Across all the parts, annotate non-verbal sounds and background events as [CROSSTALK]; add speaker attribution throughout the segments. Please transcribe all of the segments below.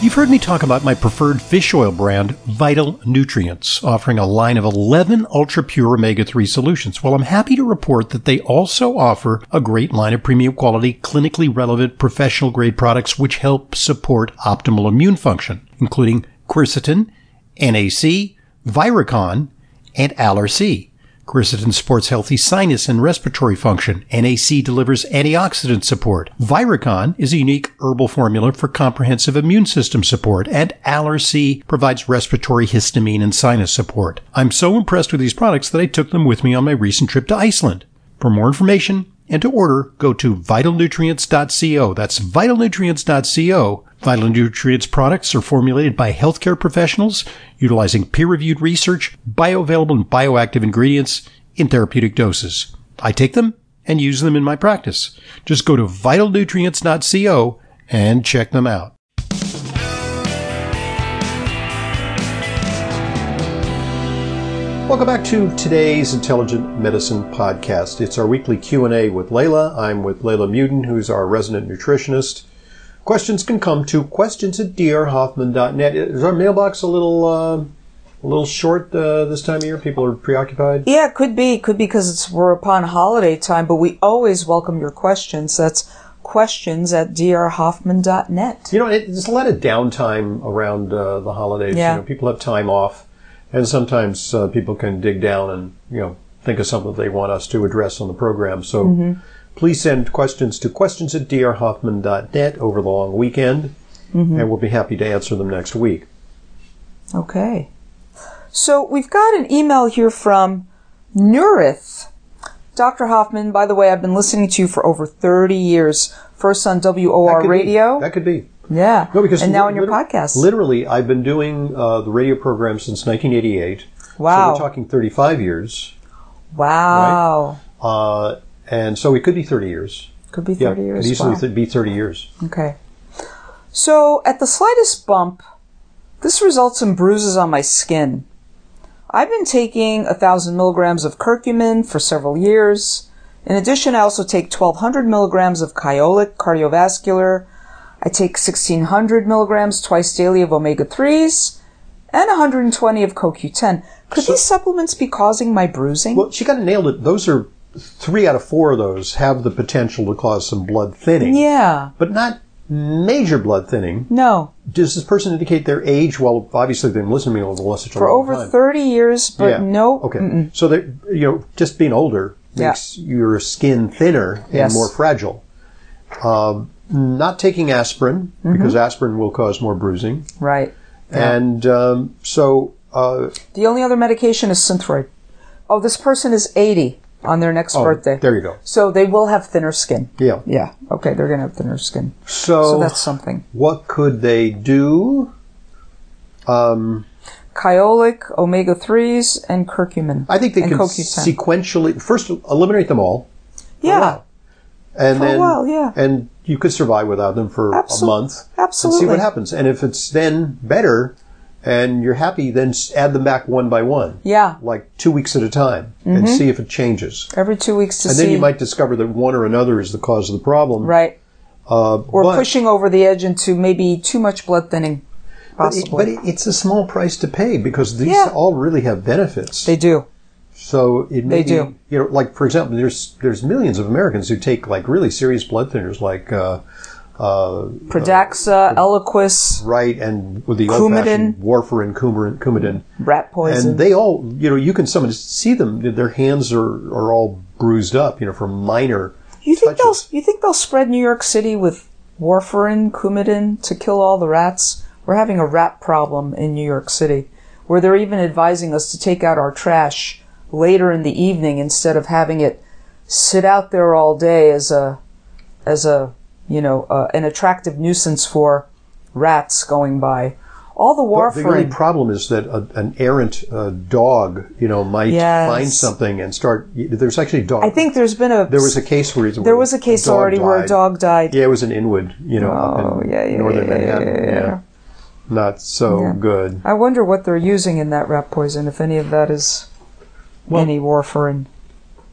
Speaker 1: You've heard me talk about my preferred fish oil brand, Vital Nutrients, offering a line of 11 ultra pure omega 3 solutions. Well, I'm happy to report that they also offer a great line of premium quality, clinically relevant, professional grade products which help support optimal immune function, including quercetin, NAC, Viricon, and Aller-C. Quercetin supports healthy sinus and respiratory function. NAC delivers antioxidant support. Viricon is a unique herbal formula for comprehensive immune system support, and Aller-C provides respiratory histamine and sinus support. I'm so impressed with these products that I took them with me on my recent trip to Iceland. For more information and to order, go to vitalnutrients.co. That's vitalnutrients.co. Vital Nutrients products are formulated by healthcare professionals utilizing peer-reviewed research, bioavailable and bioactive ingredients in therapeutic doses. I take them and use them in my practice. Just go to vitalnutrients.co and check them out. Welcome back to today's Intelligent Medicine podcast. It's our weekly Q&A with Layla. I'm with Layla Muden, who's our resident nutritionist. Questions can come to questions at drhoffman.net. Is our mailbox a little uh, a little short uh, this time of year? People are preoccupied.
Speaker 2: Yeah, it could be. Could be because it's we're upon holiday time, but we always welcome your questions. That's questions at drhoffman.net.
Speaker 1: You know, it, there's a lot of downtime around uh, the holidays.
Speaker 2: Yeah.
Speaker 1: You know, people have time off, and sometimes uh, people can dig down and you know think of something they want us to address on the program. So please send questions to questions at drhoffman.net over the long weekend, and we'll be happy to answer them next week.
Speaker 2: Okay. So we've got an email here from Nurith. Dr. Hoffman, by the way, I've been listening to you for over 30 years. First on
Speaker 1: That
Speaker 2: WOR
Speaker 1: be-
Speaker 2: radio.
Speaker 1: that could be.
Speaker 2: Yeah.
Speaker 1: No, because
Speaker 2: and now on your podcast.
Speaker 1: Literally, I've been doing uh, the radio program since 1988. So
Speaker 2: Wow.
Speaker 1: we're talking 35 years.
Speaker 2: wow.
Speaker 1: Uh, and so it could be 30 years.
Speaker 2: Could be
Speaker 1: Yeah,
Speaker 2: 30 years.
Speaker 1: It'd easily
Speaker 2: Wow.
Speaker 1: th- be 30 years.
Speaker 2: Okay. So, at the slightest bump, this results in bruises on my skin. I've been taking a thousand milligrams of curcumin for several years. In addition, I also take 1200 milligrams of Kyolic cardiovascular. I take 1600 milligrams twice daily of omega 3s and 120 of CoQ10. Could
Speaker 1: So-
Speaker 2: these supplements be causing my bruising?
Speaker 1: Well, she kind of nailed it. Those are three out of four of those have the potential to cause some blood thinning,
Speaker 2: yeah.
Speaker 1: but not major blood thinning.
Speaker 2: No.
Speaker 1: Does this person indicate their age? Well, obviously they've been listening to me over such a
Speaker 2: For over
Speaker 1: time.
Speaker 2: 30 years, but
Speaker 1: yeah.
Speaker 2: no.
Speaker 1: Okay. So that you know, just being older
Speaker 2: Yeah.
Speaker 1: makes your skin thinner and
Speaker 2: Yes.
Speaker 1: more fragile. Um, not taking aspirin
Speaker 2: Mm-hmm.
Speaker 1: because aspirin will cause more bruising,
Speaker 2: Right. Yeah.
Speaker 1: and um, so uh,
Speaker 2: The only other medication is Synthroid. Oh, this person is 80 on their next
Speaker 1: oh,
Speaker 2: birthday.
Speaker 1: there you go.
Speaker 2: So they will have thinner skin.
Speaker 1: Yeah.
Speaker 2: Yeah. Okay, they're going to have thinner skin.
Speaker 1: So,
Speaker 2: So that's something.
Speaker 1: what could they do? Um,
Speaker 2: Kyolic, omega 3s, and curcumin.
Speaker 1: I think they can
Speaker 2: CoQ10.
Speaker 1: sequentially first eliminate them all. a
Speaker 2: Yeah.
Speaker 1: And
Speaker 2: For a
Speaker 1: then,
Speaker 2: while, yeah.
Speaker 1: And you could survive without them for
Speaker 2: Absol-
Speaker 1: a month.
Speaker 2: absolutely.
Speaker 1: And see what happens. And if it's then better and you're happy, then add them back one by one.
Speaker 2: Yeah.
Speaker 1: Like two weeks at a time and see if it changes.
Speaker 2: Every two weeks to
Speaker 1: And
Speaker 2: see.
Speaker 1: And then you might discover that one or another is the cause of the problem.
Speaker 2: right.
Speaker 1: Uh,
Speaker 2: Or
Speaker 1: but,
Speaker 2: pushing over the edge into maybe too much blood thinning.
Speaker 1: but, it,
Speaker 2: Possibly.
Speaker 1: but it- it's a small price to pay because these
Speaker 2: Yeah.
Speaker 1: all really have benefits.
Speaker 2: they do.
Speaker 1: So it may
Speaker 2: They
Speaker 1: be,
Speaker 2: do.
Speaker 1: you know, like for example, there's there's millions of Americans who take like really serious blood thinners, like uh, uh,
Speaker 2: Pradaxa, Eliquis,
Speaker 1: right, and with the
Speaker 2: Coumadin.
Speaker 1: warfarin, Coumadin, Coumadin,
Speaker 2: rat poison.
Speaker 1: and they all, you know, you can some see them; their hands are are all bruised up, you know, from minor.
Speaker 2: You think they'll you think they'll spread New York City with warfarin, Coumadin to kill all the rats? We're having a rat problem in New York City, where they're even advising us to take out our trash later in the evening instead of having it sit out there all day as a as a you know uh, an attractive nuisance for rats going by. All the
Speaker 1: But the only problem is that a, an errant uh, dog, you know, might
Speaker 2: Yes.
Speaker 1: find something and start. There's actually a dog.
Speaker 2: I think there's been a
Speaker 1: there was a case where
Speaker 2: there was a case
Speaker 1: dog
Speaker 2: already where a dog died.
Speaker 1: Yeah, it was in Inwood, you know,
Speaker 2: Oh,
Speaker 1: in
Speaker 2: yeah, yeah,
Speaker 1: northern
Speaker 2: yeah,
Speaker 1: Manhattan.
Speaker 2: yeah.
Speaker 1: Not so good.
Speaker 2: I wonder what they're using in that rat poison, if any of that is
Speaker 1: Well-
Speaker 2: any warfarin.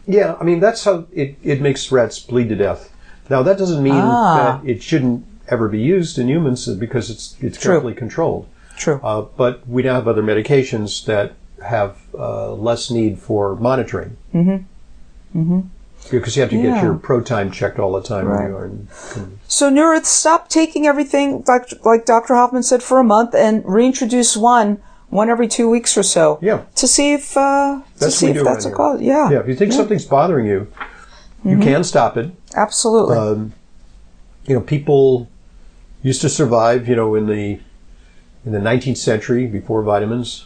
Speaker 1: Yeah, I mean that's how it, it makes rats bleed to death. Now that doesn't mean
Speaker 2: Ah.
Speaker 1: that it shouldn't ever be used in humans because it's it's
Speaker 2: True.
Speaker 1: carefully controlled.
Speaker 2: True.
Speaker 1: Uh, but we now have other medications that have uh, less need for monitoring. Mm-hmm. Mm-hmm. Because you have to
Speaker 2: Yeah.
Speaker 1: get your pro time checked all the time. when
Speaker 2: Right.
Speaker 1: you are in-
Speaker 2: So Nurith, stop taking everything like like Dr. Hoffman said for a month and reintroduce one one every two weeks or so.
Speaker 1: Yeah.
Speaker 2: To see if uh, to
Speaker 1: That's
Speaker 2: see if that's a
Speaker 1: around
Speaker 2: cause. Yeah.
Speaker 1: yeah, if you think something's bothering you, you can stop it.
Speaker 2: Absolutely.
Speaker 1: Um, you know, people used to survive. You know, in the in the 19th century before vitamins.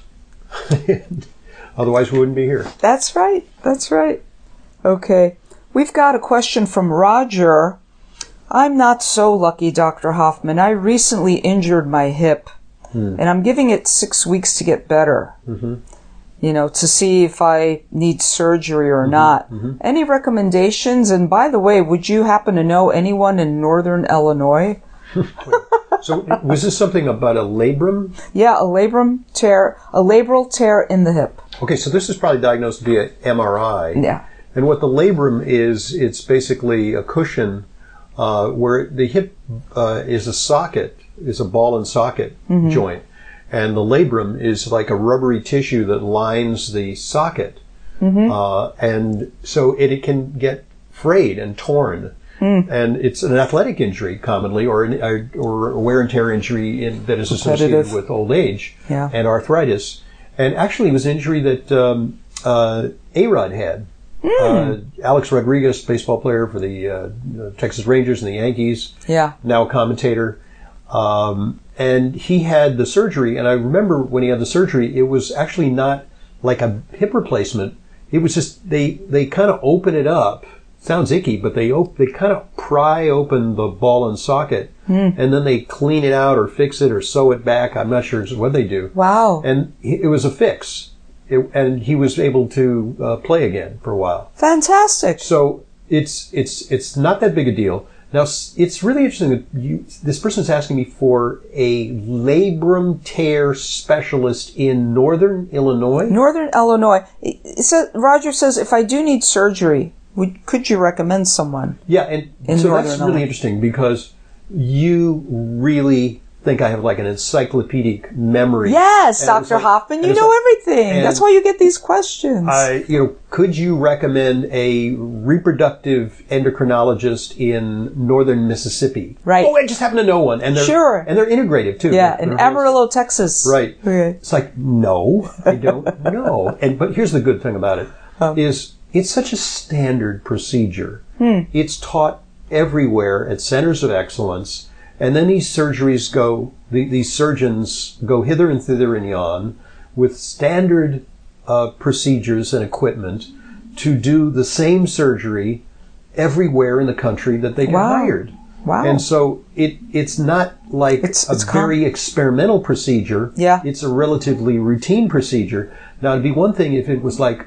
Speaker 1: [LAUGHS] Otherwise, we wouldn't be here.
Speaker 2: That's right. That's right. Okay. We've got a question from Roger. I'm not so lucky, Dr. Hoffman. I recently injured my hip, and I'm giving it six weeks to get better. You know, to see if I need surgery or not. Any recommendations? And by the way, would you happen to know anyone in northern Illinois? [LAUGHS]
Speaker 1: So, was this something about a labrum?
Speaker 2: Yeah, a labrum tear, a labral tear in the hip.
Speaker 1: Okay, so this is probably diagnosed via MRI.
Speaker 2: Yeah.
Speaker 1: And what the labrum is, it's basically a cushion uh, where the hip uh, is a socket, is a ball and socket joint. And the labrum is like a rubbery tissue that lines the socket. Uh, and so it, it can get frayed and torn. And it's an athletic injury commonly, or an, or, a wear and tear injury in, that is associated with old age
Speaker 2: Yeah.
Speaker 1: and arthritis. And actually, it was an injury that um, uh, A-Rod had. Uh, Alex Rodriguez, baseball player for the uh, Texas Rangers and the Yankees,
Speaker 2: Yeah.
Speaker 1: now a commentator. Um, and he had the surgery, and I remember when he had the surgery, it was actually not like a hip replacement. It was just they they kind of open it up. Sounds icky, but they op- they kind of pry open the ball and socket, and then they clean it out or fix it or sew it back. I'm not sure what they do.
Speaker 2: Wow.
Speaker 1: And it was a fix, it, and he was able to uh, play again for a while.
Speaker 2: Fantastic.
Speaker 1: So it's it's it's not that big a deal. Now it's really interesting that you, this person's asking me for a labrum tear specialist in northern Illinois.
Speaker 2: Northern Illinois. It, it says, Roger says, if I do need surgery, would, could you recommend someone?
Speaker 1: Yeah, and so that's really interesting because you really think I have like an encyclopedic memory.
Speaker 2: Yes,
Speaker 1: And
Speaker 2: Dr.
Speaker 1: like-
Speaker 2: Hoffman, you know
Speaker 1: like-
Speaker 2: everything. That's why you get these questions.
Speaker 1: I, you know, could you recommend a reproductive endocrinologist in northern Mississippi?
Speaker 2: Right.
Speaker 1: Oh, I just happen to know one, and they're
Speaker 2: Sure.
Speaker 1: and they're integrative too.
Speaker 2: yeah,
Speaker 1: They're-
Speaker 2: in
Speaker 1: they're-
Speaker 2: Amarillo, Texas.
Speaker 1: Right.
Speaker 2: Okay.
Speaker 1: It's like no, I don't [LAUGHS] know. And but here's the good thing about it is it's such a standard procedure. Hmm. It's taught everywhere at centers of excellence, and then these surgeries go. The, these surgeons go hither and thither and yon with standard uh, procedures and equipment to do the same surgery everywhere in the country that they get
Speaker 2: Wow.
Speaker 1: hired.
Speaker 2: Wow.
Speaker 1: And so it it's not like
Speaker 2: It's-
Speaker 1: a
Speaker 2: it's com-
Speaker 1: very experimental procedure.
Speaker 2: Yeah.
Speaker 1: It's a relatively routine procedure. Now it'd be one thing if it was like,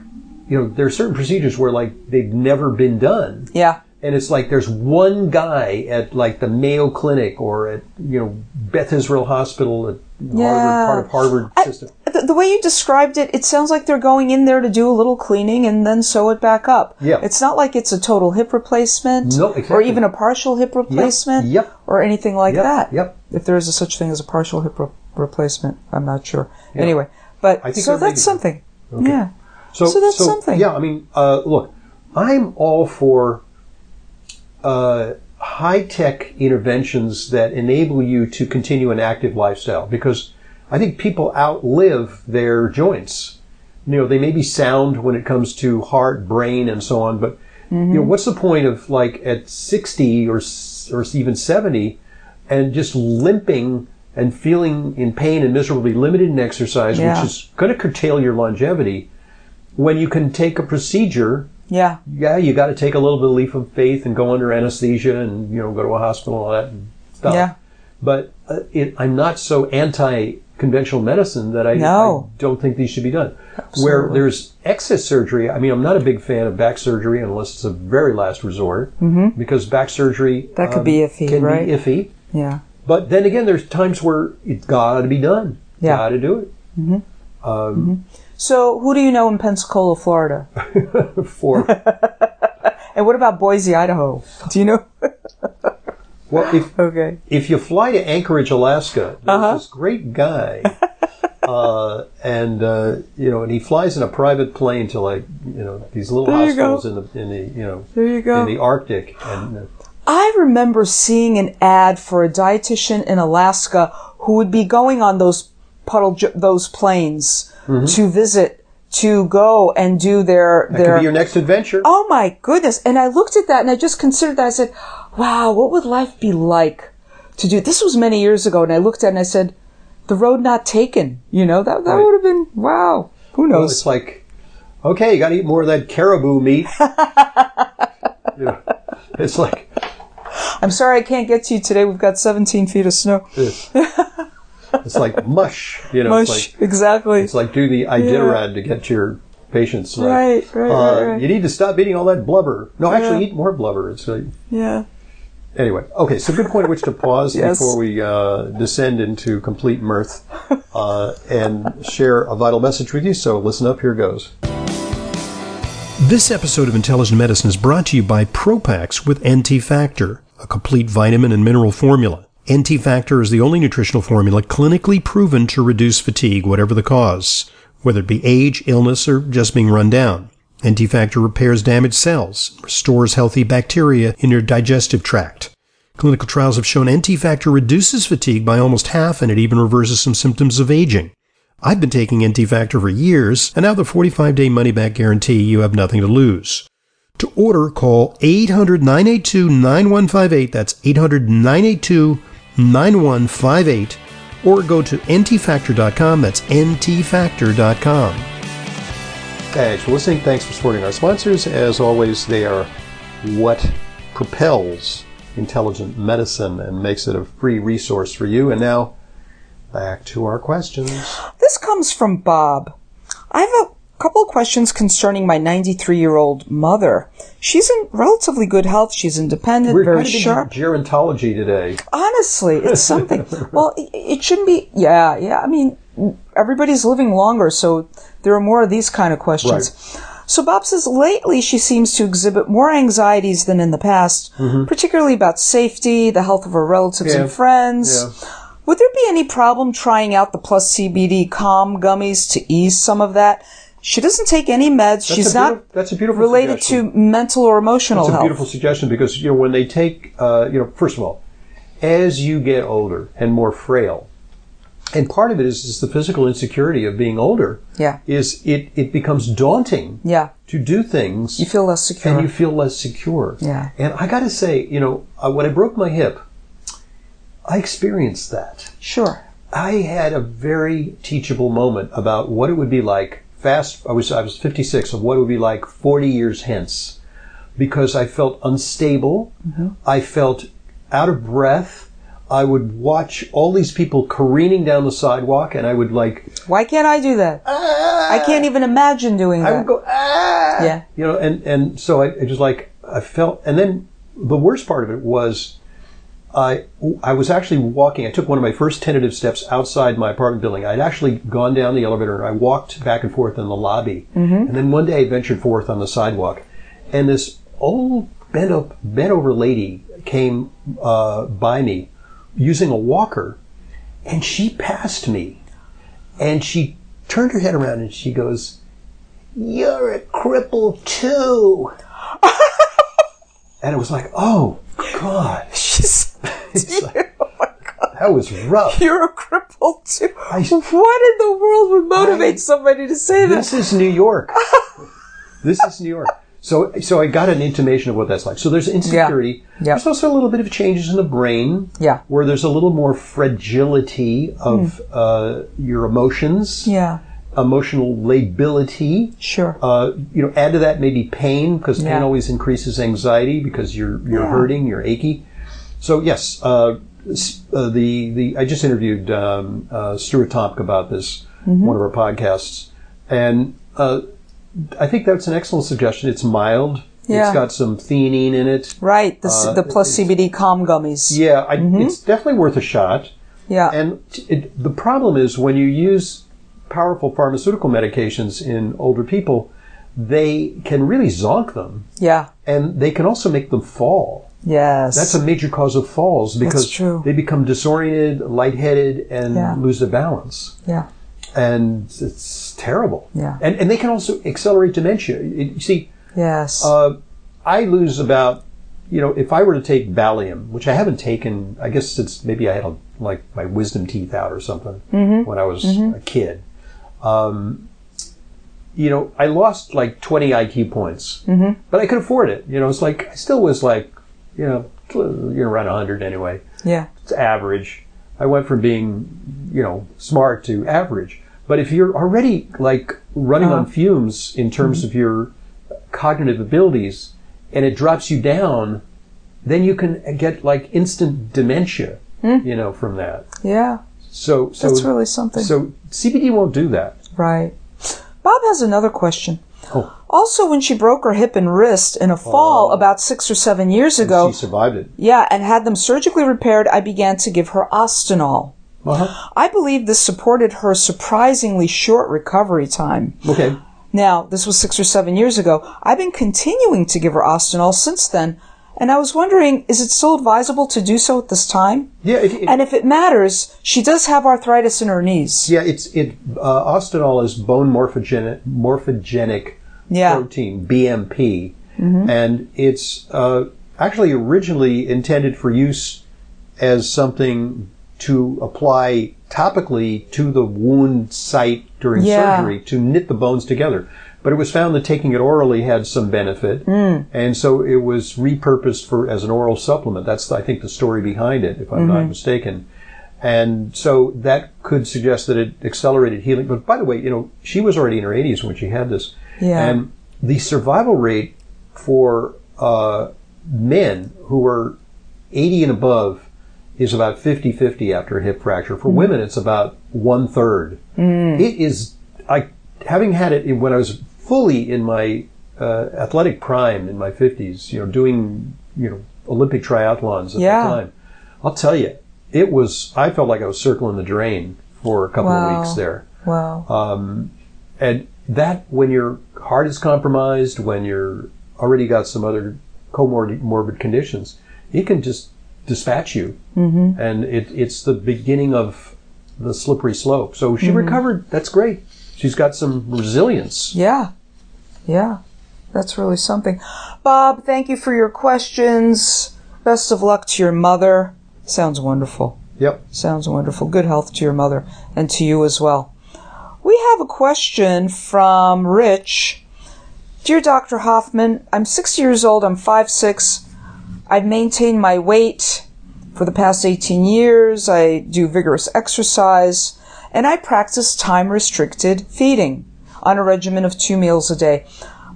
Speaker 1: you know, there are certain procedures where like they've never been done.
Speaker 2: Yeah.
Speaker 1: And it's like there's one guy at like the Mayo Clinic or at, you know, Beth Israel Hospital at
Speaker 2: Yeah.
Speaker 1: Harvard, part of Harvard
Speaker 2: I-
Speaker 1: system.
Speaker 2: The, the way you described it, it sounds like they're going in there to do a little cleaning and then sew it back up.
Speaker 1: Yeah.
Speaker 2: It's not like it's a total hip replacement.
Speaker 1: No, exactly.
Speaker 2: Or even a partial hip replacement.
Speaker 1: Yep.
Speaker 2: Or anything like
Speaker 1: Yep,
Speaker 2: that.
Speaker 1: yep.
Speaker 2: If there is a such thing as a partial hip re- replacement, I'm not sure. Anyway, but so that's something. Yeah.
Speaker 1: So,
Speaker 2: So that's something.
Speaker 1: Yeah, I mean, uh, look, I'm all for uh, high tech interventions that enable you to continue an active lifestyle because I think people outlive their joints. You know, they may be sound when it comes to heart, brain, and so on, but you know, what's the point of like at 60 or or even 70 and just limping and feeling in pain and miserably limited in exercise,
Speaker 2: Yeah.
Speaker 1: which is going to curtail your longevity when you can take a procedure
Speaker 2: Yeah.
Speaker 1: yeah you got to take a little bit of leap of faith and go under anesthesia and you know go to a hospital and all that and stuff
Speaker 2: Yeah.
Speaker 1: but uh, it, i'm not so anti conventional medicine that I,
Speaker 2: No.
Speaker 1: I don't think these should be done where there's excess surgery i mean i'm not a big fan of back surgery unless it's a very last resort mm-hmm. because back surgery
Speaker 2: That could
Speaker 1: um,
Speaker 2: be iffy,
Speaker 1: can
Speaker 2: right?
Speaker 1: be iffy
Speaker 2: Yeah.
Speaker 1: but then again there's times where it's got to be done
Speaker 2: Yeah.
Speaker 1: got to do it um,
Speaker 2: So who do you know in Pensacola, Florida? [LAUGHS]
Speaker 1: for [LAUGHS]
Speaker 2: And what about Boise, Idaho? Do you know? [LAUGHS]
Speaker 1: Well, if
Speaker 2: Okay.
Speaker 1: if you fly to Anchorage, Alaska, there's
Speaker 2: Uh-huh.
Speaker 1: this great guy, uh, and uh, you know, and he flies in a private plane to like you know these little
Speaker 2: There
Speaker 1: hospitals in the in the you know
Speaker 2: There you go.
Speaker 1: in the Arctic, and uh,
Speaker 2: I remember seeing an ad for a dietitian in Alaska who would be going on those puddle those planes
Speaker 1: Mm-hmm.
Speaker 2: to visit to go and do their
Speaker 1: that
Speaker 2: their
Speaker 1: could be your next adventure.
Speaker 2: Oh my goodness. And I looked at that and I just considered that. I said, wow, what would life be like to do? This was many years ago. And I looked at it and I said, the road not taken. You know, that, that
Speaker 1: Right.
Speaker 2: would have been, wow. Who
Speaker 1: Well,
Speaker 2: knows?
Speaker 1: it's like, okay, you got to eat more of that caribou meat. You [LAUGHS] know, [LAUGHS] it's like
Speaker 2: I'm sorry I can't get to you today. We've got 17 feet of snow. [LAUGHS]
Speaker 1: it's, it's like mush. You know,
Speaker 2: Mush.
Speaker 1: it's like
Speaker 2: exactly.
Speaker 1: it's like do the Iditarod to get your patients
Speaker 2: Right, right,
Speaker 1: Uh,
Speaker 2: right, right.
Speaker 1: You need to stop eating all that blubber. No, actually,
Speaker 2: Yeah.
Speaker 1: eat more blubber. It's like,
Speaker 2: yeah.
Speaker 1: Anyway, okay, so good point at which to pause [LAUGHS]
Speaker 2: Yes.
Speaker 1: before we uh, descend into complete mirth [LAUGHS] uh, and share a vital message with you. So listen up, here goes. This episode of Intelligent Medicine is brought to you by Propax with NT Factor, a complete vitamin and mineral formula. NT Factor is the only nutritional formula clinically proven to reduce fatigue, whatever the cause, whether it be age, illness, or just being run down. NT Factor repairs damaged cells, restores healthy bacteria in your digestive tract. Clinical trials have shown NT Factor reduces fatigue by almost half and it even reverses some symptoms of aging. I've been taking NT Factor for years, and now the 45 day money back guarantee, you have nothing to lose. To order, call 800 982 9158. That's 800 982 9158. Or go to ntfactor.com. That's ntfactor.com. Thanks for listening. Thanks for supporting our sponsors. As always, they are what propels intelligent medicine and makes it a free resource for you. And now, back to our questions.
Speaker 2: This comes from Bob. I have a couple of questions concerning my 93 year old mother. She's in relatively good health. She's independent,
Speaker 1: We're
Speaker 2: very sharp.
Speaker 1: gerontology today.
Speaker 2: Honestly, it's [LAUGHS] something. well, it, it shouldn't be. Yeah, yeah. I mean, everybody's living longer, so there are more of these kind of questions. So Bob says lately she seems to exhibit more anxieties than in the past, particularly about safety, the health of her relatives
Speaker 1: Mm-hmm. Yeah.
Speaker 2: and friends.
Speaker 1: Yeah.
Speaker 2: Would there be any problem trying out the plus CBD calm gummies to ease some of that? She doesn't take any meds. She's
Speaker 1: a
Speaker 2: not
Speaker 1: that's a beautiful
Speaker 2: related
Speaker 1: suggestion.
Speaker 2: to mental or emotional
Speaker 1: It's a
Speaker 2: health.
Speaker 1: beautiful suggestion because you know when they take uh, you know first of all, as you get older and more frail, and part of it is, is the physical insecurity of being older.
Speaker 2: Yeah.
Speaker 1: Is it it becomes daunting
Speaker 2: Yeah.
Speaker 1: to do things
Speaker 2: You feel less secure.
Speaker 1: and you feel less secure.
Speaker 2: Yeah.
Speaker 1: And I got to say, you know, uh, when I broke my hip, I experienced that.
Speaker 2: sure.
Speaker 1: I had a very teachable moment about what it would be like fast I was I was 56 of what it would be like 40 years hence because I felt unstable I felt out of breath I would watch all these people careening down the sidewalk and I would like
Speaker 2: Why can't I do that? I can't even imagine doing that.
Speaker 1: I would go ah
Speaker 2: Yeah.
Speaker 1: you know and and so I it just like I felt and then the worst part of it was I I was actually walking. I took one of my first tentative steps outside my apartment building. I'd actually gone down the elevator and I walked back and forth in the lobby. And then one day I ventured forth on the sidewalk, and this old bent up bent over lady came uh, by me using a walker, and she passed me, and she turned her head around and she goes, "You're a cripple too." [LAUGHS] and it was like, "Oh God."
Speaker 2: She's,
Speaker 1: It's like- [LAUGHS]
Speaker 2: oh my god,
Speaker 1: That was rough.
Speaker 2: you're a cripple too.
Speaker 1: I-
Speaker 2: what in the world would motivate
Speaker 1: I-
Speaker 2: somebody to say that?
Speaker 1: This is New York. [LAUGHS] this is New York. So, so I got an intimation of what that's like. So there's insecurity.
Speaker 2: Yeah.
Speaker 1: There's also a little bit of changes in the brain.
Speaker 2: Yeah.
Speaker 1: Where there's a little more fragility of uh, your emotions.
Speaker 2: Yeah,
Speaker 1: Emotional lability.
Speaker 2: sure.
Speaker 1: Uh, you know, add to that maybe pain because pain always increases anxiety because you're you're
Speaker 2: Yeah.
Speaker 1: hurting, you're achy. So yes, uh, uh, the the I just interviewed um, uh, Stuart Tomc about this
Speaker 2: Mm-hmm.
Speaker 1: one of our podcasts, and uh, I think that's an excellent suggestion. It's mild.
Speaker 2: Yeah.
Speaker 1: It's got some theanine in it.
Speaker 2: right, the,
Speaker 1: uh,
Speaker 2: the plus CBD calm gummies.
Speaker 1: Yeah, I,
Speaker 2: Mm-hmm.
Speaker 1: it's definitely worth a shot.
Speaker 2: Yeah,
Speaker 1: And t- it, the problem is when you use powerful pharmaceutical medications in older people, they can really zonk them,
Speaker 2: Yeah.
Speaker 1: and they can also make them fall.
Speaker 2: Yes.
Speaker 1: That's a major cause of falls because they become disoriented, lightheaded, and
Speaker 2: Yeah.
Speaker 1: lose their balance.
Speaker 2: yeah.
Speaker 1: And it's terrible.
Speaker 2: Yeah.
Speaker 1: And, and they can also accelerate dementia. It- you see,
Speaker 2: Yes.
Speaker 1: uh, I lose about, you know, if I were to take Valium, which I haven't taken, I guess since maybe I had a, like my wisdom teeth out or something when I was a kid. Um, you know, I lost like 20 IQ points, mm-hmm. but I could afford it. You know, it's like I still was like, you know, you know, around 100 anyway.
Speaker 2: yeah.
Speaker 1: It's average. I went from being, you know, smart to average. But if you're already like running on uh-huh. fumes in terms mm-hmm. of your cognitive abilities and it drops you down, then you can get like instant dementia, hmm. you know, from that.
Speaker 2: Yeah.
Speaker 1: So, so,
Speaker 2: That's really something.
Speaker 1: so CBD won't do that.
Speaker 2: Right. Bob has another question.
Speaker 1: Oh.
Speaker 2: Also, when she broke her hip and wrist in a fall about six or seven years ago,
Speaker 1: She survived it.
Speaker 2: yeah, and had them surgically repaired, I began to give her Ostinol.
Speaker 1: Uh-huh.
Speaker 2: I believe this supported her surprisingly short recovery time.
Speaker 1: Okay.
Speaker 2: Now, this was six or seven years ago. I've been continuing to give her Ostinol since then, and I was wondering, is it still advisable to do so at this time?
Speaker 1: Yeah. It, it,
Speaker 2: And if it matters, she does have arthritis in her knees.
Speaker 1: yeah. It's it. Uh, Ostinol is bone morphogenic morphogenic
Speaker 2: Yeah.
Speaker 1: protein, BMP, and it's uh, actually originally intended for use as something to apply topically to the wound site during
Speaker 2: Yeah.
Speaker 1: surgery to knit the bones together. But it was found that taking it orally had some benefit, hmm. and so it was repurposed for as an oral supplement. That's I think the story behind it, if I'm not mm-hmm. mistaken. And so that could suggest that it accelerated healing. But by the way, you know, she was already in her 80s when she had this.
Speaker 2: Yeah.
Speaker 1: And the survival rate for uh, men who are 80 and above is about 50 50 after a hip fracture. For mm-hmm. women, it's about one third. Mm. It is, I, having had it when I was fully in my uh, athletic prime in my 50s, you know, doing, you know, Olympic triathlons at
Speaker 2: Yeah.
Speaker 1: the time, I'll tell you, it was, I felt like I was circling the drain for a couple
Speaker 2: Wow.
Speaker 1: of weeks there.
Speaker 2: Wow.
Speaker 1: Um, and that, when your heart is compromised, when you're already got some other comorbid morbid conditions, it can just dispatch you. Mm-hmm. And it, it's the beginning of the slippery slope. So she recovered. That's great. She's got some resilience.
Speaker 2: Yeah. Yeah. That's really something. Bob, thank you for your questions. Best of luck to your mother. Sounds wonderful.
Speaker 1: Yep.
Speaker 2: Sounds wonderful. Good health to your mother and to you as well. We have a question from Rich. Dear Dr. Hoffman, I'm 60 years old. I'm 5'6. I've maintained my weight for the past 18 years. I do vigorous exercise and I practice time restricted feeding on a regimen of two meals a day.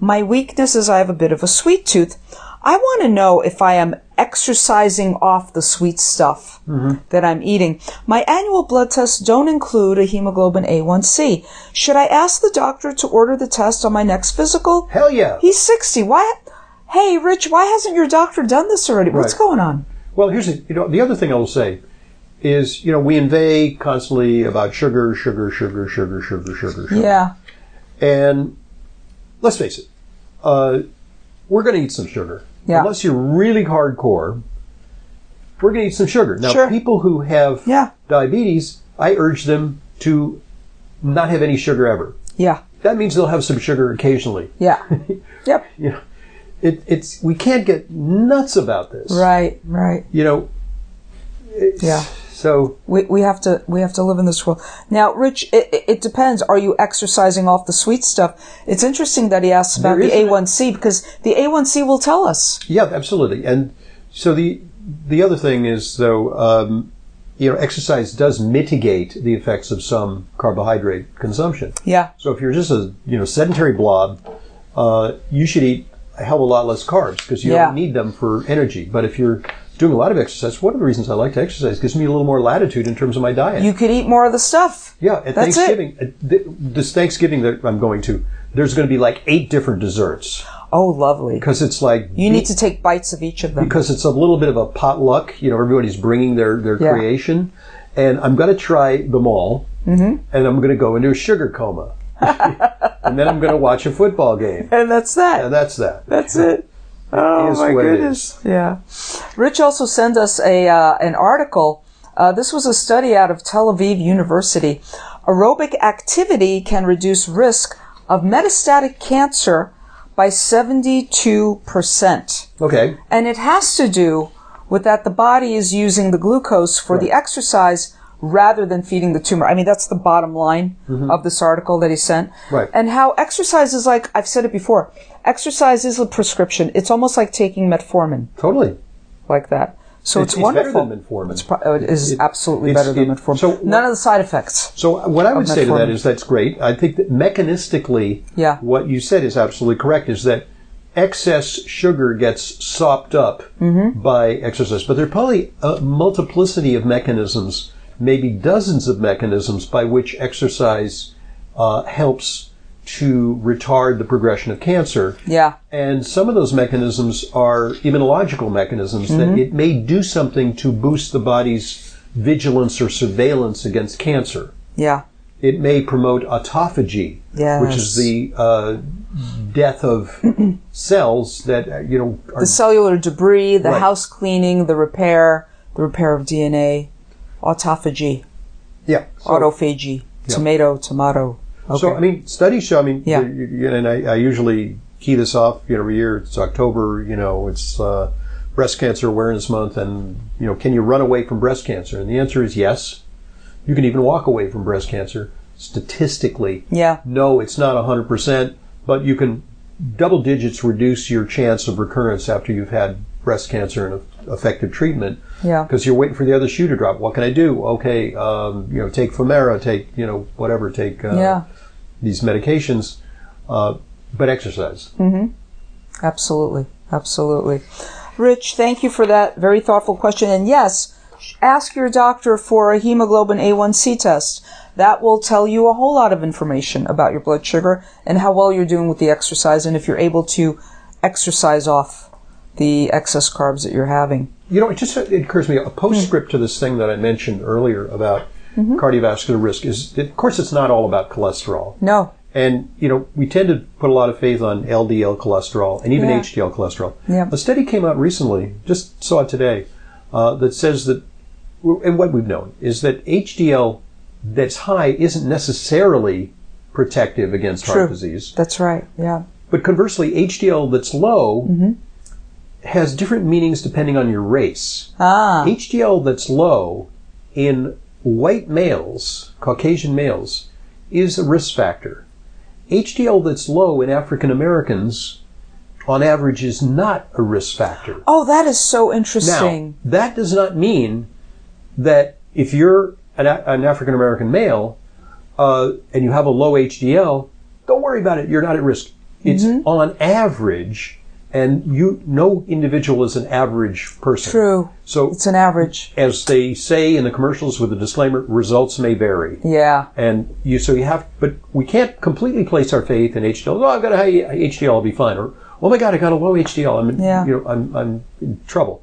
Speaker 2: My weakness is I have a bit of a sweet tooth. I want to know if I am exercising off the sweet stuff mm-hmm. that I'm eating. My annual blood tests don't include a hemoglobin A1C. Should I ask the doctor to order the test on my next physical?
Speaker 1: Hell yeah.
Speaker 2: He's 60. Why? Hey, Rich, why hasn't your doctor done this already? What's going on?
Speaker 1: Well, here's the, you know, the other thing I will say is, you know, we inveigh constantly about sugar, sugar, sugar, sugar, sugar, sugar, sugar.
Speaker 2: Yeah.
Speaker 1: And let's face it, uh, we're going to eat some sugar.
Speaker 2: Yeah.
Speaker 1: Unless you're really hardcore, we're going to eat some sugar. Now,
Speaker 2: Sure.
Speaker 1: people who have
Speaker 2: Yeah.
Speaker 1: diabetes, I urge them to not have any sugar ever.
Speaker 2: Yeah.
Speaker 1: That means they'll have some sugar occasionally.
Speaker 2: Yeah. [LAUGHS] yep.
Speaker 1: You know, it, it's we can't get nuts about this.
Speaker 2: Right. Right.
Speaker 1: You know. it's-
Speaker 2: Yeah.
Speaker 1: So
Speaker 2: We, we have to we have to live in this world now. Rich, it, it- depends. Are you exercising off the sweet stuff? It's interesting that he asks about the A1C because the A1C will tell us.
Speaker 1: Yeah, absolutely. And so the the other thing is though, um, you know, exercise does mitigate the effects of some carbohydrate consumption.
Speaker 2: Yeah.
Speaker 1: So if you're just a you know sedentary blob, uh, you should eat a hell of a lot less carbs because you
Speaker 2: Yeah.
Speaker 1: don't need them for energy. But if you're doing a lot of exercise, one of the reasons I like to exercise gives me a little more latitude in terms of my diet.
Speaker 2: You could eat more of the stuff.
Speaker 1: yeah, at
Speaker 2: That's.
Speaker 1: Thanksgiving, uh, th- this Thanksgiving that I'm going to, there's going to be like eight different desserts
Speaker 2: Oh, lovely.
Speaker 1: because it's like
Speaker 2: You need to take bites of each of them.
Speaker 1: because it's a little bit of a potluck. You know, everybody's bringing their their
Speaker 2: Yeah.
Speaker 1: creation, and I'm going to try them all, mm-hmm. and I'm going to go into a sugar coma. [LAUGHS] and then I'm going to watch a football game.
Speaker 2: And that's that.
Speaker 1: And that's that.
Speaker 2: That's it. Oh my goodness! Yeah. Rich also sent us a uh, an article. Uh, this was a study out of Tel Aviv University. Aerobic activity can reduce risk of metastatic cancer by seventy two percent,
Speaker 1: Okay.
Speaker 2: and it has to do with that the body is using the glucose for the exercise rather than feeding the tumor. I mean, that's the bottom line of this article that he sent.
Speaker 1: Mm-hmm. Right.
Speaker 2: And how exercise is like, I've said it before, exercise is a prescription. It's almost like taking metformin,
Speaker 1: Totally.
Speaker 2: like that. So it's,
Speaker 1: It's- it's
Speaker 2: wonderful.
Speaker 1: than metformin.
Speaker 2: It's pro- it is
Speaker 1: It-
Speaker 2: absolutely
Speaker 1: it's-
Speaker 2: better than
Speaker 1: it-
Speaker 2: metformin.
Speaker 1: so-
Speaker 2: None of the side effects.
Speaker 1: So what I would say to that is that's great. I think that mechanistically,
Speaker 2: Yeah.
Speaker 1: what you said is absolutely correct. Is that excess sugar gets sopped up
Speaker 2: Mm-hmm.
Speaker 1: by exercise, but there are probably a multiplicity of mechanisms, maybe dozens of mechanisms by which exercise uh, helps to retard the progression of cancer.
Speaker 2: Yeah.
Speaker 1: And some of those mechanisms are immunological mechanisms
Speaker 2: Mm-hmm.
Speaker 1: that it may do something to boost the body's vigilance or surveillance against cancer.
Speaker 2: Yeah.
Speaker 1: It may promote autophagy, which is the uh, death of [CLEARS THROAT] cells that uh, you know are
Speaker 2: The cellular debris, the
Speaker 1: Right.
Speaker 2: house cleaning, the repair, the repair of DNA, autophagy,
Speaker 1: yeah. So,
Speaker 2: autophagy, tomato, tomato. Okay.
Speaker 1: so I mean, studies show. I mean,
Speaker 2: Yeah.
Speaker 1: you- you- and I, I usually key this off. You know, every year it's October. You know, it's uh, Breast Cancer Awareness Month, and you know, can you run away from breast cancer? And the answer is yes. You can even walk away from breast cancer. Statistically,
Speaker 2: yeah.
Speaker 1: no, it's not 100%, but you can double digits reduce your chance of recurrence after you've had breast cancer and effective treatment
Speaker 2: Yeah.
Speaker 1: because you're waiting for the other shoe to drop. What can I do? Okay, um, you know, take Femara, take, you know, whatever, take uh,
Speaker 2: Yeah.
Speaker 1: these medications, uh, but exercise.
Speaker 2: Absolutely. Absolutely. Rich, thank you for that very thoughtful question. And yes, ask your doctor for a hemoglobin A1C test. That will tell you a whole lot of information about your blood sugar and how well you're doing with the exercise and if you're able to exercise off the excess carbs that you're having.
Speaker 1: You know, it just it occurs to me a postscript to this thing that I mentioned earlier about cardiovascular risk is, of course, it's not all about cholesterol.
Speaker 2: No.
Speaker 1: And, you know, we tend to put a lot of faith on LDL cholesterol and even
Speaker 2: Yeah.
Speaker 1: HDL cholesterol.
Speaker 2: Yeah.
Speaker 1: A study came out recently, just saw it today, uh, that says that, and what we've known is that HDL that's high isn't necessarily protective against
Speaker 2: True.
Speaker 1: heart disease.
Speaker 2: That's right. Yeah.
Speaker 1: But conversely, HDL that's low
Speaker 2: Mm-hmm.
Speaker 1: Has different meanings depending on your race.
Speaker 2: Ah.
Speaker 1: HDL that's low in white males, Caucasian males, is a risk factor. HDL that's low in African Americans, on average, is not a risk factor.
Speaker 2: Oh, that is so interesting.
Speaker 1: Now, that does not mean that if you're an, an African American male uh, and you have a low HDL, don't worry about it. You're not at risk. It's
Speaker 2: Mm-hmm.
Speaker 1: on average, and you no individual is an average person.
Speaker 2: True.
Speaker 1: So,
Speaker 2: It's an average.
Speaker 1: as they say in the commercials with the disclaimer, results may vary.
Speaker 2: Yeah.
Speaker 1: And you, so you have, but we can't completely place our faith in HDL. Oh, I've got a high HDL, I'll be fine. Or, oh my God, I got a low HDL. I'm, in,
Speaker 2: Yeah.
Speaker 1: you know, I'm, I'm in trouble.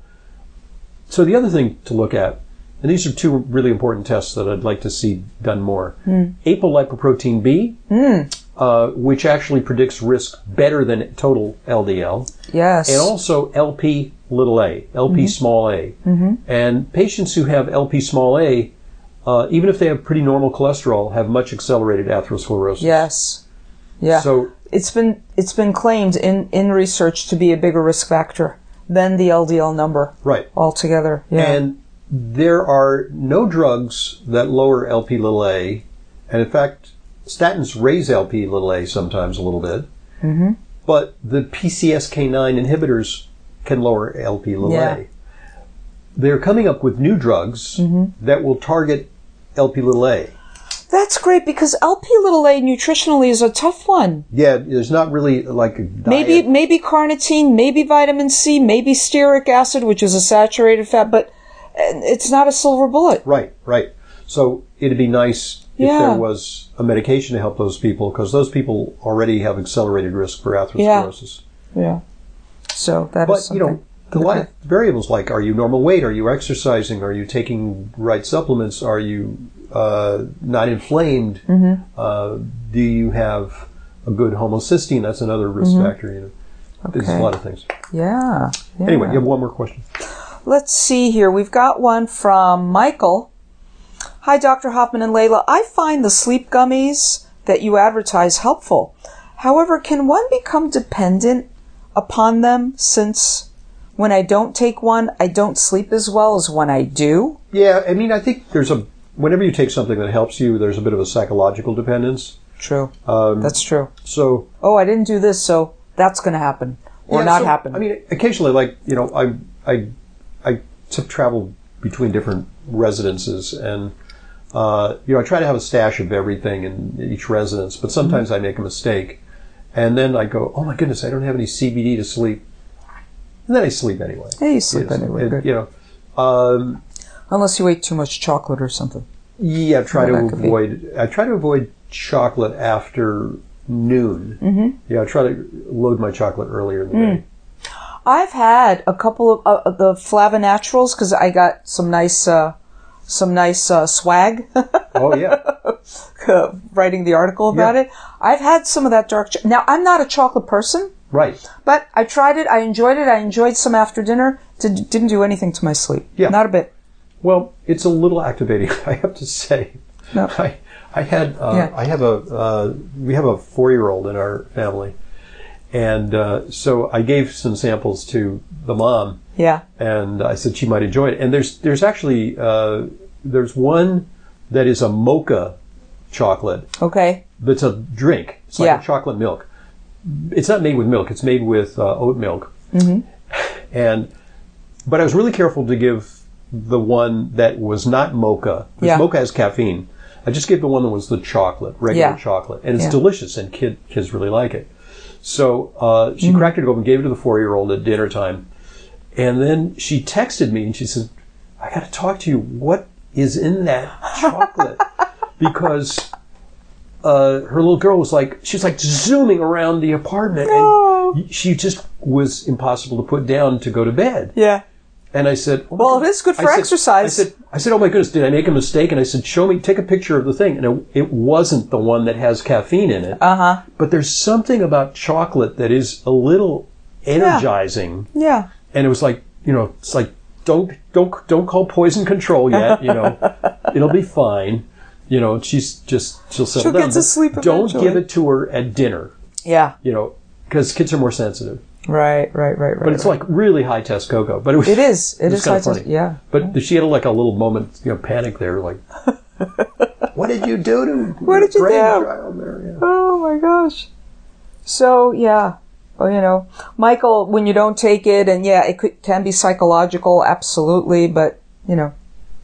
Speaker 1: So the other thing to look at, and these are two really important tests that I'd like to see done more. Hmm. Apolipoprotein B, hmm. Uh, which actually predicts risk better than total LDL
Speaker 2: Yes.
Speaker 1: and also LP little a, LP small a. Mm-hmm. And patients who have LP small a, uh, even if they have pretty normal cholesterol, have much accelerated atherosclerosis.
Speaker 2: yes. Yeah.
Speaker 1: So
Speaker 2: it's been it's been claimed in in research to be a bigger risk factor than the LDL number
Speaker 1: right,
Speaker 2: altogether. Yeah.
Speaker 1: and there are no drugs that lower LP little a, and in fact, statins raise LP little a sometimes a little bit. Mm-hmm. But the PCSK9 inhibitors can lower LP little
Speaker 2: Yeah.
Speaker 1: a. They're coming up with new drugs
Speaker 2: Mm-hmm.
Speaker 1: that will target LP little a.
Speaker 2: That's great because LP little a nutritionally is a tough one.
Speaker 1: Yeah, there's not really like.
Speaker 2: Maybe maybe carnitine, maybe vitamin C, maybe stearic acid, which is a saturated fat, but it's not a silver bullet.
Speaker 1: right, right. So it'd be nice if
Speaker 2: Yeah.
Speaker 1: there was a medication to help those people because those people already have accelerated risk for atherosclerosis.
Speaker 2: Yeah. So that is
Speaker 1: But you know, a lot of variables like are you normal weight? Are you exercising? Are you taking right supplements? Are you uh, not inflamed?
Speaker 2: Mm-hmm.
Speaker 1: Uh, do you have a good homocysteine? That's another risk factor. You know, there's a
Speaker 2: Mm-hmm.
Speaker 1: Lot of things.
Speaker 2: Yeah. yeah.
Speaker 1: Anyway, you have one more question.
Speaker 2: Let's see here. We've got one from Michael. Hi, Dr. Hoffman and Layla. I find the sleep gummies that you advertise helpful. However, can one become dependent upon them since when I don't take one, I don't sleep as well as when I do?
Speaker 1: Yeah, I mean, I think there's a whenever you take something that helps you, there's a bit of a psychological dependence.
Speaker 2: True.
Speaker 1: Um,
Speaker 2: That's true.
Speaker 1: so
Speaker 2: Oh, I didn't do this, so that's going to happen or
Speaker 1: Yeah,
Speaker 2: not
Speaker 1: so,
Speaker 2: happen.
Speaker 1: I mean, occasionally, like you know, I I I travel between different residences, and uh, you know, I try to have a stash of everything in each residence. But sometimes
Speaker 2: Mm-hmm.
Speaker 1: I make a mistake, and then I go, "Oh my goodness, I don't have any CBD to sleep," and then I sleep anyway.
Speaker 2: hey, you sleep
Speaker 1: Yes,
Speaker 2: anyway.
Speaker 1: you know, um,
Speaker 2: Unless you ate too much chocolate or something.
Speaker 1: yeah, I try
Speaker 2: Well,
Speaker 1: to
Speaker 2: that could be.
Speaker 1: avoid. I try to avoid chocolate after noon. Mm-hmm. Yeah, I try to load my chocolate earlier in the
Speaker 2: Mm.
Speaker 1: day.
Speaker 2: I've had a couple of uh, the Flavonaturals because I got some nice, uh, some nice uh, swag [LAUGHS]
Speaker 1: Oh yeah.
Speaker 2: writing the article about
Speaker 1: Yeah.
Speaker 2: it. I've had some of that dark. Cho- now I'm not a chocolate person,
Speaker 1: Right.
Speaker 2: but I tried it. I enjoyed it. I enjoyed some after dinner. Did, didn't do anything to my sleep.
Speaker 1: Yeah.
Speaker 2: not a bit.
Speaker 1: Well, it's a little activating, [LAUGHS] I have to say.
Speaker 2: No.
Speaker 1: I, I had, uh,
Speaker 2: Yeah.
Speaker 1: I have a, uh, we have a four-year-old in our family, and uh, so I gave some samples to the mom,
Speaker 2: Yeah.
Speaker 1: and I said she might enjoy it. And there's, there's actually, uh, there's one that is a mocha chocolate
Speaker 2: Okay.
Speaker 1: that's a drink. It's like
Speaker 2: Yeah.
Speaker 1: chocolate milk. It's not made with milk. It's made with uh, oat milk. Mm-hmm. [LAUGHS] And but I was really careful to give the one that was not mocha. Because
Speaker 2: Yeah.
Speaker 1: mocha has caffeine. I just gave the one that was the chocolate, regular
Speaker 2: Yeah.
Speaker 1: chocolate, and it's
Speaker 2: Yeah.
Speaker 1: delicious, and kid, kids really like it. So uh, she
Speaker 2: Mm-hmm.
Speaker 1: cracked it open, gave it to the four-year-old at dinner time, and then she texted me and she said, "I got to talk to you. What is in that chocolate?" [LAUGHS] because uh, her little girl was like, she was like zooming around the apartment,
Speaker 2: No.
Speaker 1: and she just was impossible to put down to go to bed.
Speaker 2: Yeah.
Speaker 1: And I said, oh
Speaker 2: Well, it
Speaker 1: goodness."
Speaker 2: good for
Speaker 1: I said-
Speaker 2: exercise.
Speaker 1: I said, I said, oh my goodness, did I make a mistake? And I said, show me, take a picture of the thing. And it, it wasn't the one that has caffeine in it.
Speaker 2: Uh huh.
Speaker 1: But there's something about chocolate that is a little energizing.
Speaker 2: Yeah.
Speaker 1: And it was like, you know, it's like, don't, don't, don't call poison control yet. You know, [LAUGHS] it'll be fine. You know, she's just, she'll settle
Speaker 2: She'll
Speaker 1: down.
Speaker 2: get to sleep
Speaker 1: Don't
Speaker 2: eventually.
Speaker 1: give it to her at dinner.
Speaker 2: Yeah.
Speaker 1: You know, because kids are more sensitive.
Speaker 2: Right. Right. Right. Right.
Speaker 1: But it's like really high test cocoa. But it was,
Speaker 2: it is. It is
Speaker 1: kinda
Speaker 2: high test-
Speaker 1: funny.
Speaker 2: Yeah.
Speaker 1: But she had like a little moment, you know, panic there, like, [LAUGHS] what did you do to
Speaker 2: What did you do?
Speaker 1: grandchild there? Yeah.
Speaker 2: Oh my gosh. So yeah, well, you know, Michael, when you don't take it, and yeah, it could, can be psychological, absolutely, but you know,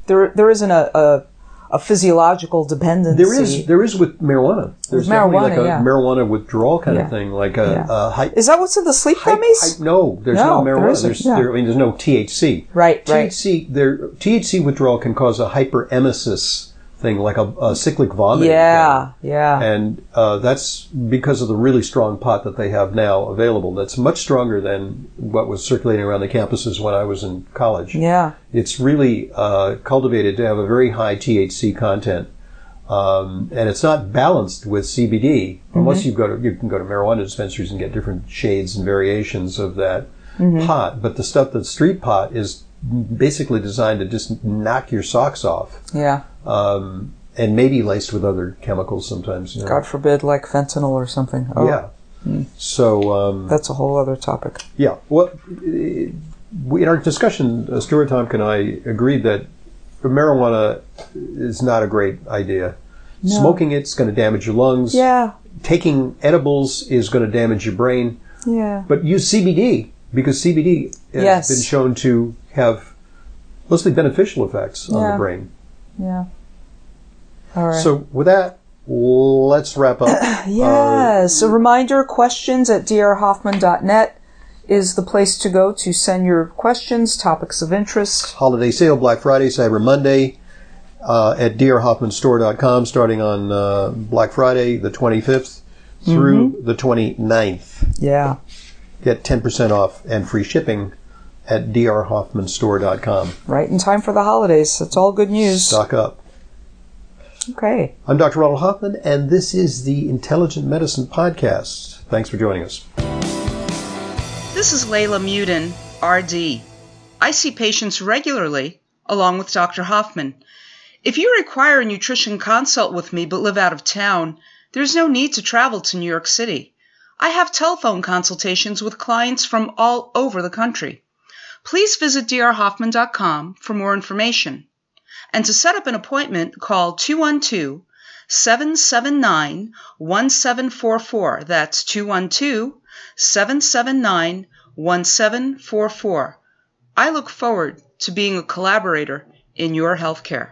Speaker 2: there there isn't a a, a physiological dependency.
Speaker 1: There is there is with marijuana. There's
Speaker 2: marijuana,
Speaker 1: like a
Speaker 2: yeah.
Speaker 1: marijuana withdrawal kind
Speaker 2: Yeah.
Speaker 1: of thing, like a,
Speaker 2: Yeah.
Speaker 1: a high.
Speaker 2: Is that what's in the sleep
Speaker 1: Hy- hy- no, there's
Speaker 2: No,
Speaker 1: no, marijuana.
Speaker 2: isn't,
Speaker 1: there's, there, I mean, there's no THC.
Speaker 2: Right, right.
Speaker 1: THC, there, THC withdrawal can cause a hyperemesis thing, like a, a cyclic vomiting.
Speaker 2: yeah,
Speaker 1: thing.
Speaker 2: yeah,
Speaker 1: And uh, that's because of the really strong pot that they have now available. That's much stronger than what was circulating around the campuses when I was in college.
Speaker 2: yeah.
Speaker 1: It's really uh, cultivated to have a very high THC content. Um, and it's not balanced with CBD unless you go to you can go to marijuana dispensaries and get different shades and variations of that pot. But the stuff that's street pot is basically designed to just knock your socks off,
Speaker 2: Yeah.
Speaker 1: Um, and maybe laced with other chemicals sometimes. you know.
Speaker 2: God forbid, like fentanyl or something. Oh,
Speaker 1: Yeah. So um,
Speaker 2: That's a whole other topic.
Speaker 1: yeah, well, in our discussion, uh, Stuart Tompkin and I agreed that marijuana is not a great idea. Smoking it's going to damage your lungs.
Speaker 2: Yeah,
Speaker 1: Taking edibles is going to damage your brain.
Speaker 2: yeah.
Speaker 1: But use CBD because CBD has
Speaker 2: Yes.
Speaker 1: been shown to have mostly beneficial effects on
Speaker 2: Yeah.
Speaker 1: the brain.
Speaker 2: Yeah. All right.
Speaker 1: So with that, let's wrap up. [CLEARS THROAT]
Speaker 2: Yes. A reminder questions at drhoffman.net is the place to go to send your questions, topics of interest.
Speaker 1: holiday sale, Black Friday, Cyber Monday, uh, at drhoffmanstore.com starting on uh, Black Friday, the 25th, through the 29th.
Speaker 2: Yeah.
Speaker 1: Get 10% off and free shipping at drhoffmanstore.com.
Speaker 2: Right in time for the holidays. That's all good news.
Speaker 1: Stock up.
Speaker 2: Okay.
Speaker 1: I'm Dr. Ronald Hoffman, and this is the Intelligent Medicine Podcast. Thanks for joining us.
Speaker 2: This is Layla Muden, RD. I see patients regularly, along with Dr. Hoffman. If you require a nutrition consult with me but live out of town, there's no need to travel to New York City. I have telephone consultations with clients from all over the country. Please visit drhoffman.com for more information. And to set up an appointment, call 212 779 1744. That's 212 779 1744. I look forward to being a collaborator in your healthcare.